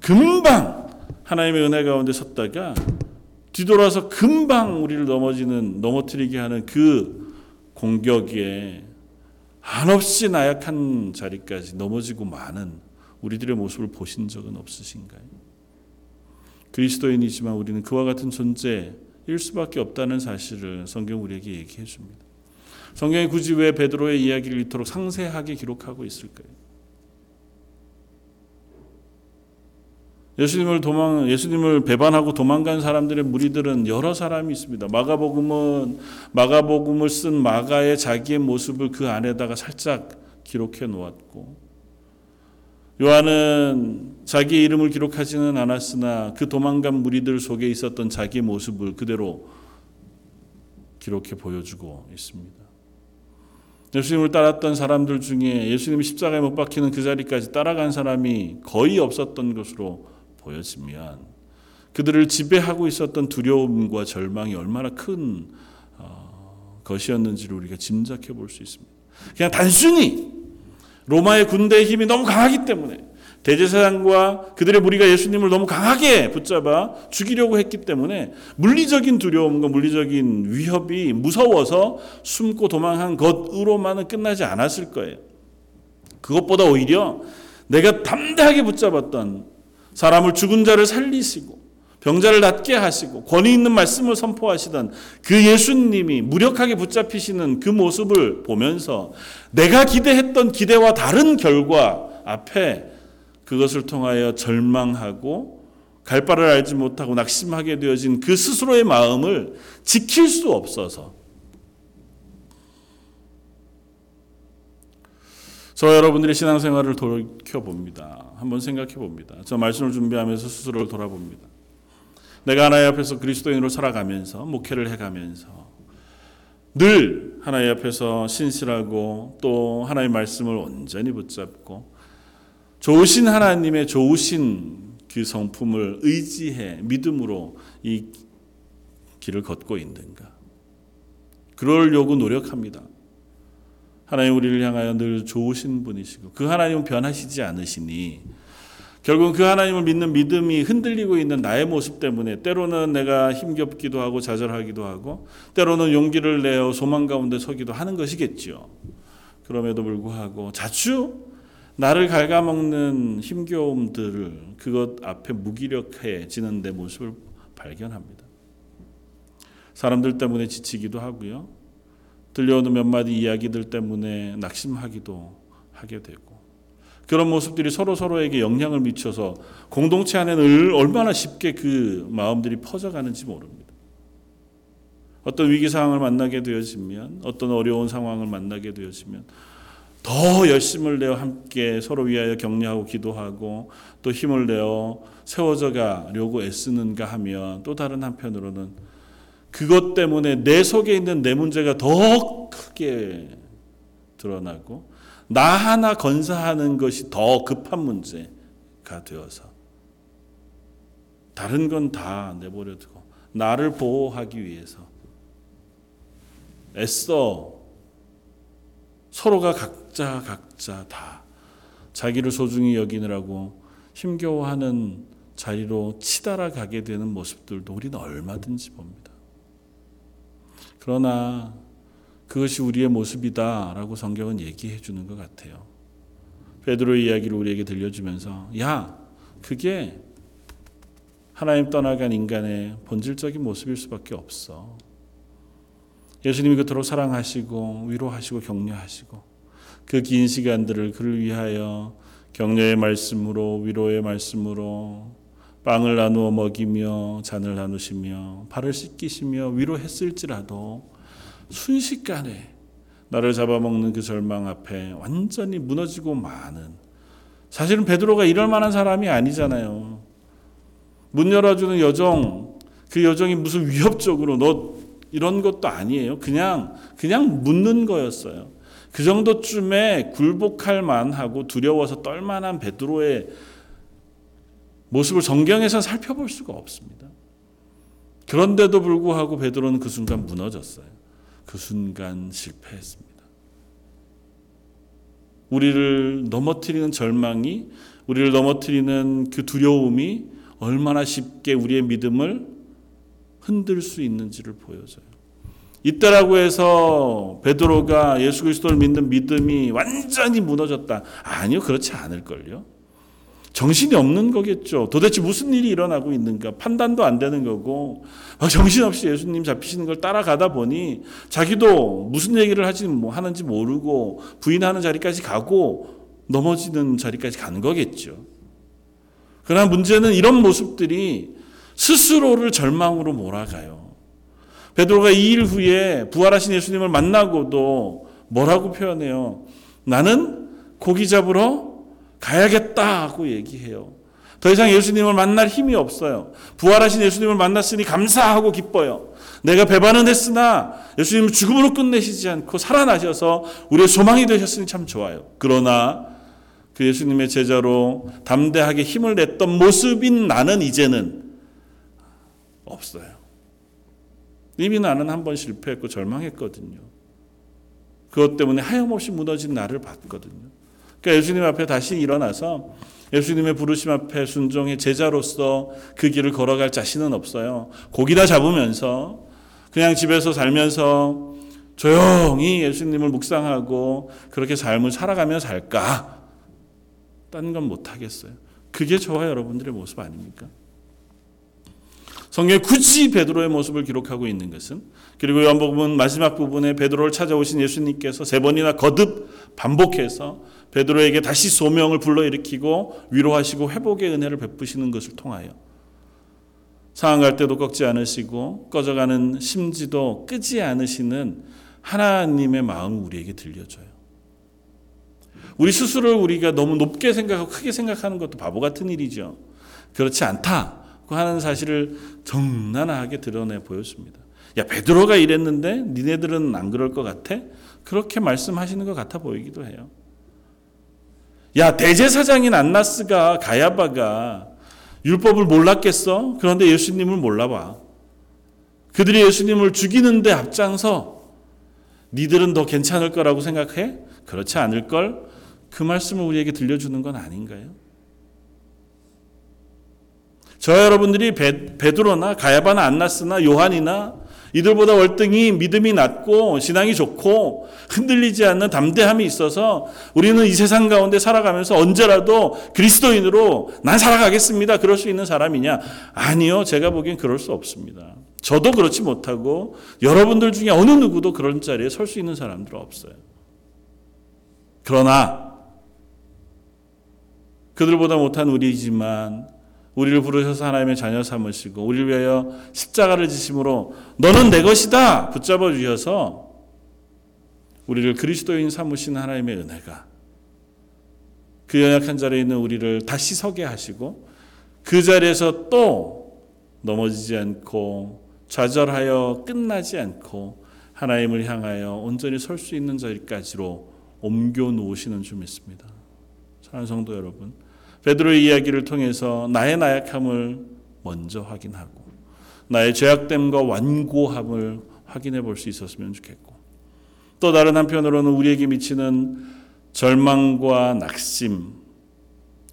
금방 하나님의 은혜 가운데 섰다가 뒤돌아서 금방 우리를 넘어지는 넘어뜨리게 하는 그 공격에 한없이 나약한 자리까지 넘어지고 마는 우리들의 모습을 보신 적은 없으신가요? 그리스도인이지만 우리는 그와 같은 존재일 수밖에 없다는 사실을 성경 우리에게 얘기해 줍니다. 성경이 굳이 왜 베드로의 이야기를 이토록 상세하게 기록하고 있을까요? 예수님을 도망 예수님을 배반하고 도망간 사람들의 무리들은 여러 사람이 있습니다. 마가복음은 마가복음을 쓴 마가의 자기의 모습을 그 안에다가 살짝 기록해 놓았고 요한은 자기 이름을 기록하지는 않았으나 그 도망간 무리들 속에 있었던 자기의 모습을 그대로 기록해 보여주고 있습니다. 예수님을 따랐던 사람들 중에 예수님이 십자가에 못 박히는 그 자리까지 따라간 사람이 거의 없었던 것으로 보여지면 그들을 지배하고 있었던 두려움과 절망이 얼마나 큰 어, 것이었는지를 우리가 짐작해 볼 수 있습니다. 그냥 단순히 로마의 군대의 힘이 너무 강하기 때문에 대제사장과 그들의 무리가 예수님을 너무 강하게 붙잡아 죽이려고 했기 때문에 물리적인 두려움과 물리적인 위협이 무서워서 숨고 도망한 것으로만은 끝나지 않았을 거예요. 그것보다 오히려 내가 담대하게 붙잡았던 사람을 죽은 자를 살리시고 병자를 낫게 하시고 권위 있는 말씀을 선포하시던 그 예수님이 무력하게 붙잡히시는 그 모습을 보면서 내가 기대했던 기대와 다른 결과 앞에 그것을 통하여 절망하고 갈 바를 알지 못하고 낙심하게 되어진 그 스스로의 마음을 지킬 수 없어서 저 여러분들의 신앙생활을 돌이켜 봅니다. 한번 생각해 봅니다. 저 말씀을 준비하면서 스스로를 돌아봅니다. 내가 하나님 앞에서 그리스도인으로 살아가면서 목회를 해가면서 늘 하나님 앞에서 신실하고 또 하나님의 말씀을 온전히 붙잡고 좋으신 하나님의 좋으신 그 성품을 의지해 믿음으로 이 길을 걷고 있는가? 그러려고 노력합니다. 하나님 우리를 향하여 늘 좋으신 분이시고 그 하나님은 변하시지 않으시니 결국은 그 하나님을 믿는 믿음이 흔들리고 있는 나의 모습 때문에 때로는 내가 힘겹기도 하고 좌절하기도 하고 때로는 용기를 내어 소망 가운데 서기도 하는 것이겠지요. 그럼에도 불구하고 자주 나를 갉아먹는 힘겨움들을 그것 앞에 무기력해지는 내 모습을 발견합니다. 사람들 때문에 지치기도 하고요. 들려오는 몇 마디 이야기들 때문에 낙심하기도 하게 되고 그런 모습들이 서로 서로에게 영향을 미쳐서 공동체 안에는 얼마나 쉽게 그 마음들이 퍼져가는지 모릅니다. 어떤 위기 상황을 만나게 되어지면 어떤 어려운 상황을 만나게 되어지면 더 열심을 내어 함께 서로 위하여 격려하고 기도하고 또 힘을 내어 세워져 가려고 애쓰는가 하면 또 다른 한편으로는 그것 때문에 내 속에 있는 내 문제가 더 크게 드러나고 나 하나 건사하는 것이 더 급한 문제가 되어서 다른 건 다 내버려 두고 나를 보호하기 위해서 애써 서로가 각자 각자 다 자기를 소중히 여기느라고 힘겨워하는 자리로 치달아 가게 되는 모습들도 우리는 얼마든지 봅니다. 그러나 그것이 우리의 모습이다라고 성경은 얘기해 주는 것 같아요. 베드로의 이야기를 우리에게 들려주면서 야 그게 하나님 떠나간 인간의 본질적인 모습일 수밖에 없어. 예수님이 그토록 사랑하시고 위로하시고 격려하시고 그 긴 시간들을 그를 위하여 격려의 말씀으로 위로의 말씀으로 빵을 나누어 먹이며 잔을 나누시며 발을 씻기시며 위로했을지라도 순식간에 나를 잡아먹는 그 절망 앞에 완전히 무너지고 마는 사실은 베드로가 이럴 만한 사람이 아니잖아요. 문 열어주는 여정 그 여정이 무슨 위협적으로 너 이런 것도 아니에요. 그냥 그냥 묻는 거였어요. 그 정도쯤에 굴복할 만하고 두려워서 떨만한 베드로의 모습을 성경에서 살펴볼 수가 없습니다. 그런데도 불구하고 베드로는 그 순간 무너졌어요. 그 순간 실패했습니다. 우리를 넘어뜨리는 절망이 우리를 넘어뜨리는 그 두려움이 얼마나 쉽게 우리의 믿음을 흔들 수 있는지를 보여줘요. 이때라고 해서 베드로가 예수 그리스도를 믿는 믿음이 완전히 무너졌다. 아니요, 그렇지 않을걸요. 정신이 없는 거겠죠. 도대체 무슨 일이 일어나고 있는가 판단도 안 되는 거고 정신없이 예수님 잡히시는 걸 따라가다 보니 자기도 무슨 얘기를 하지 뭐 하는지 모르고 부인하는 자리까지 가고 넘어지는 자리까지 간 거겠죠. 그러나 문제는 이런 모습들이 스스로를 절망으로 몰아가요. 베드로가 이 일 후에 부활하신 예수님을 만나고도 뭐라고 표현해요? 나는 고기 잡으러 가야겠다고 얘기해요. 더 이상 예수님을 만날 힘이 없어요. 부활하신 예수님을 만났으니 감사하고 기뻐요. 내가 배반은 했으나 예수님은 죽음으로 끝내시지 않고 살아나셔서 우리의 소망이 되셨으니 참 좋아요. 그러나 그 예수님의 제자로 담대하게 힘을 냈던 모습인 나는 이제는 없어요. 이미 나는 한 번 실패했고 절망했거든요. 그것 때문에 하염없이 무너진 나를 봤거든요. 그러니까 예수님 앞에 다시 일어나서 예수님의 부르심 앞에 순종의 제자로서 그 길을 걸어갈 자신은 없어요. 고기다 잡으면서 그냥 집에서 살면서 조용히 예수님을 묵상하고 그렇게 삶을 살아가며 살까? 딴 건 못하겠어요. 그게 저와 여러분들의 모습 아닙니까? 성경에 굳이 베드로의 모습을 기록하고 있는 것은 그리고 요한복음 마지막 부분에 베드로를 찾아오신 예수님께서 세 번이나 거듭 반복해서 베드로에게 다시 소명을 불러일으키고 위로하시고 회복의 은혜를 베푸시는 것을 통하여 상황갈 때도 꺾지 않으시고 꺼져가는 심지도 끄지 않으시는 하나님의 마음 우리에게 들려줘요. 우리 스스로를 우리가 너무 높게 생각하고 크게 생각하는 것도 바보 같은 일이죠. 그렇지 않다고 하는 사실을 적나라하게 드러내 보였습니다. 야 베드로가 이랬는데 니네들은 안 그럴 것 같아? 그렇게 말씀하시는 것 같아 보이기도 해요. 야 대제사장인 안나스가 가야바가 율법을 몰랐겠어? 그런데 예수님을 몰라봐. 그들이 예수님을 죽이는데 앞장서 니들은 더 괜찮을 거라고 생각해? 그렇지 않을 걸? 그 말씀을 우리에게 들려주는 건 아닌가요? 저 여러분들이 베, 베드로나 가야바나 안나스나 요한이나 이들보다 월등히 믿음이 낮고 신앙이 좋고 흔들리지 않는 담대함이 있어서 우리는 이 세상 가운데 살아가면서 언제라도 그리스도인으로 난 살아가겠습니다. 그럴 수 있는 사람이냐? 아니요. 제가 보기엔 그럴 수 없습니다. 저도 그렇지 못하고 여러분들 중에 어느 누구도 그런 자리에 설 수 있는 사람들은 없어요. 그러나 그들보다 못한 우리이지만 우리를 부르셔서 하나님의 자녀 삼으시고 우리를 위하여 십자가를 지심으로 너는 내 것이다 붙잡아 주셔서 우리를 그리스도인 삼으신 하나님의 은혜가 그 연약한 자리에 있는 우리를 다시 서게 하시고 그 자리에서 또 넘어지지 않고 좌절하여 끝나지 않고 하나님을 향하여 온전히 설 수 있는 자리까지로 옮겨 놓으시는 줄 믿습니다. 사랑하는 성도 여러분, 베드로의 이야기를 통해서 나의 나약함을 먼저 확인하고 나의 죄악됨과 완고함을 확인해 볼 수 있었으면 좋겠고 또 다른 한편으로는 우리에게 미치는 절망과 낙심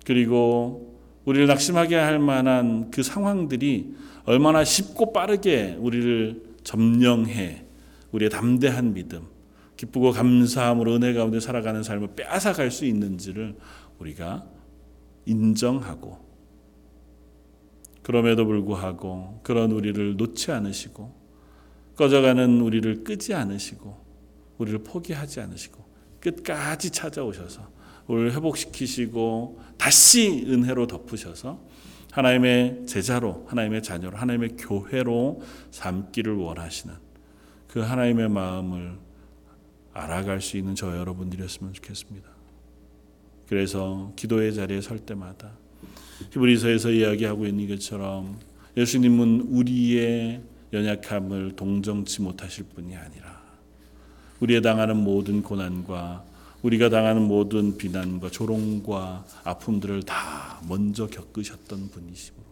그리고 우리를 낙심하게 할 만한 그 상황들이 얼마나 쉽고 빠르게 우리를 점령해 우리의 담대한 믿음 기쁘고 감사함으로 은혜 가운데 살아가는 삶을 빼앗아갈 수 있는지를 우리가 인정하고 그럼에도 불구하고 그런 우리를 놓지 않으시고 꺼져가는 우리를 끄지 않으시고 우리를 포기하지 않으시고 끝까지 찾아오셔서 우리를 회복시키시고 다시 은혜로 덮으셔서 하나님의 제자로 하나님의 자녀로 하나님의 교회로 삼기를 원하시는 그 하나님의 마음을 알아갈 수 있는 저 여러분들이었으면 좋겠습니다. 그래서 기도의 자리에 설 때마다 히브리서에서 이야기하고 있는 것처럼 예수님은 우리의 연약함을 동정치 못하실 분이 아니라 우리의 당하는 모든 고난과 우리가 당하는 모든 비난과 조롱과 아픔들을 다 먼저 겪으셨던 분이시므로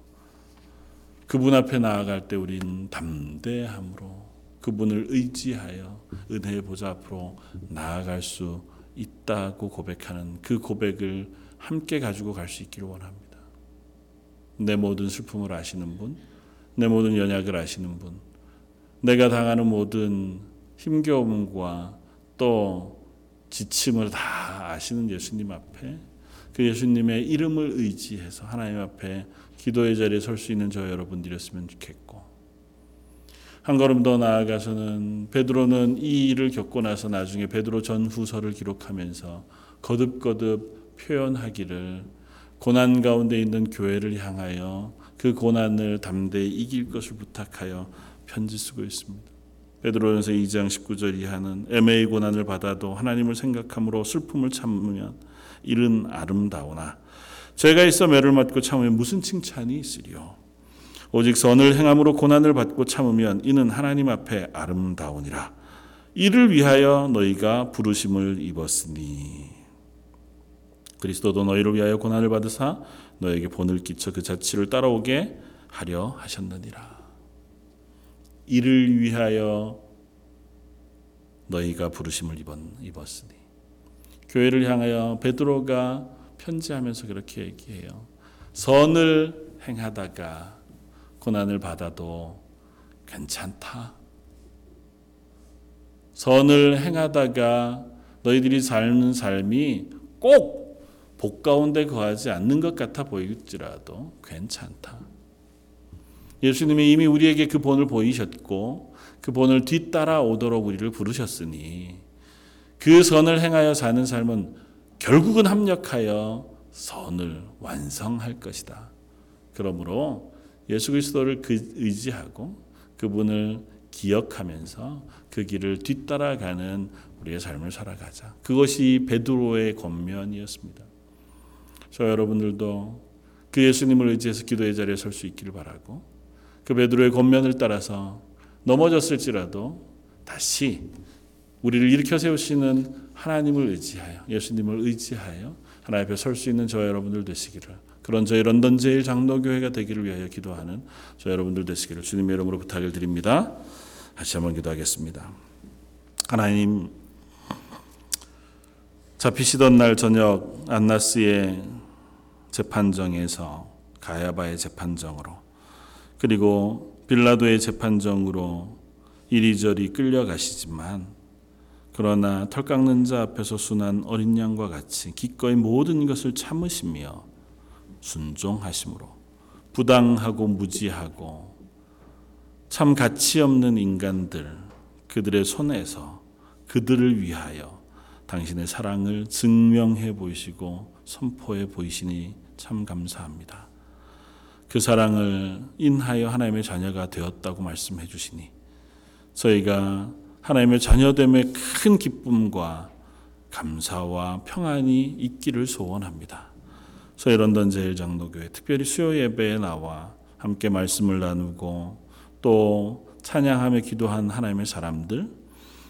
그분 앞에 나아갈 때 우리는 담대함으로 그분을 의지하여 은혜의 보좌 앞으로 나아갈 수 있다고 고백하는 그 고백을 함께 가지고 갈 수 있기를 원합니다. 내 모든 슬픔을 아시는 분, 내 모든 연약을 아시는 분, 내가 당하는 모든 힘겨움과 또 지침을 다 아시는 예수님 앞에 그 예수님의 이름을 의지해서 하나님 앞에 기도의 자리에 설 수 있는 저 여러분들이었으면 좋겠고 한 걸음 더 나아가서는 베드로는 이 일을 겪고 나서 나중에 베드로 전후서를 기록하면서 거듭거듭 표현하기를 고난 가운데 있는 교회를 향하여 그 고난을 담대히 이길 것을 부탁하여 편지 쓰고 있습니다. 베드로전서 2장 19절 이하는 애매의 고난을 받아도 하나님을 생각함으로 슬픔을 참으면 이른 아름다우나 죄가 있어 매를 맞고 참으면 무슨 칭찬이 있으리요 오직 선을 행함으로 고난을 받고 참으면 이는 하나님 앞에 아름다우니라. 이를 위하여 너희가 부르심을 입었으니. 그리스도도 너희를 위하여 고난을 받으사 너에게 본을 끼쳐 그 자취를 따라오게 하려 하셨느니라. 이를 위하여 너희가 부르심을 입었으니. 교회를 향하여 베드로가 편지하면서 그렇게 얘기해요. 선을 행하다가 고난을 받아도 괜찮다. 선을 행하다가 너희들이 사는 삶이 꼭 복 가운데 거하지 않는 것 같아 보일지라도 괜찮다. 예수님이 이미 우리에게 그 본을 보이셨고 그 본을 뒤따라 오도록 우리를 부르셨으니 그 선을 행하여 사는 삶은 결국은 합력하여 선을 완성할 것이다. 그러므로 예수 그리스도를 그 의지하고 그분을 기억하면서 그 길을 뒤따라가는 우리의 삶을 살아가자. 그것이 베드로의 권면이었습니다. 저 여러분들도 그 예수님을 의지해서 기도의 자리에 설 수 있기를 바라고 그 베드로의 권면을 따라서 넘어졌을지라도 다시 우리를 일으켜 세우시는 하나님을 의지하여 예수님을 의지하여 하나님 앞에 설 수 있는 저 여러분들 되시기를 그런 저희 런던 제일 장로교회가 되기를 위하여 기도하는 저 여러분들 되시기를 주님의 이름으로 부탁을 드립니다. 다시 한번 기도하겠습니다. 하나님 잡히시던 날 저녁 안나스의 재판정에서 가야바의 재판정으로 그리고 빌라도의 재판정으로 이리저리 끌려가시지만 그러나 털 깎는 자 앞에서 순한 어린 양과 같이 기꺼이 모든 것을 참으시며 순종하심으로 부당하고 무지하고 참 가치 없는 인간들 그들의 손에서 그들을 위하여 당신의 사랑을 증명해 보이시고 선포해 보이시니 참 감사합니다. 그 사랑을 인하여 하나님의 자녀가 되었다고 말씀해 주시니 저희가 하나님의 자녀됨의 큰 기쁨과 감사와 평안이 있기를 소원합니다. 저희 런던 제일 장로교회 특별히 수요 예배에 나와 함께 말씀을 나누고 또 찬양하며 기도한 하나님의 사람들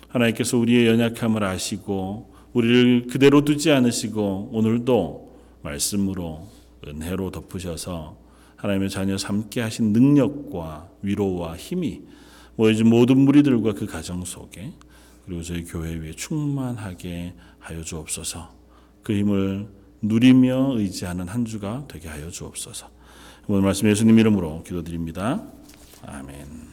하나님께서 우리의 연약함을 아시고 우리를 그대로 두지 않으시고 오늘도 말씀으로 은혜로 덮으셔서 하나님의 자녀 삼게 하신 능력과 위로와 힘이 모여진 모든 무리들과 그 가정 속에 그리고 저희 교회 위에 충만하게 하여 주옵소서. 그 힘을 누리며 의지하는 한 주가 되게 하여 주옵소서. 오늘 말씀 예수님 이름으로 기도드립니다. 아멘.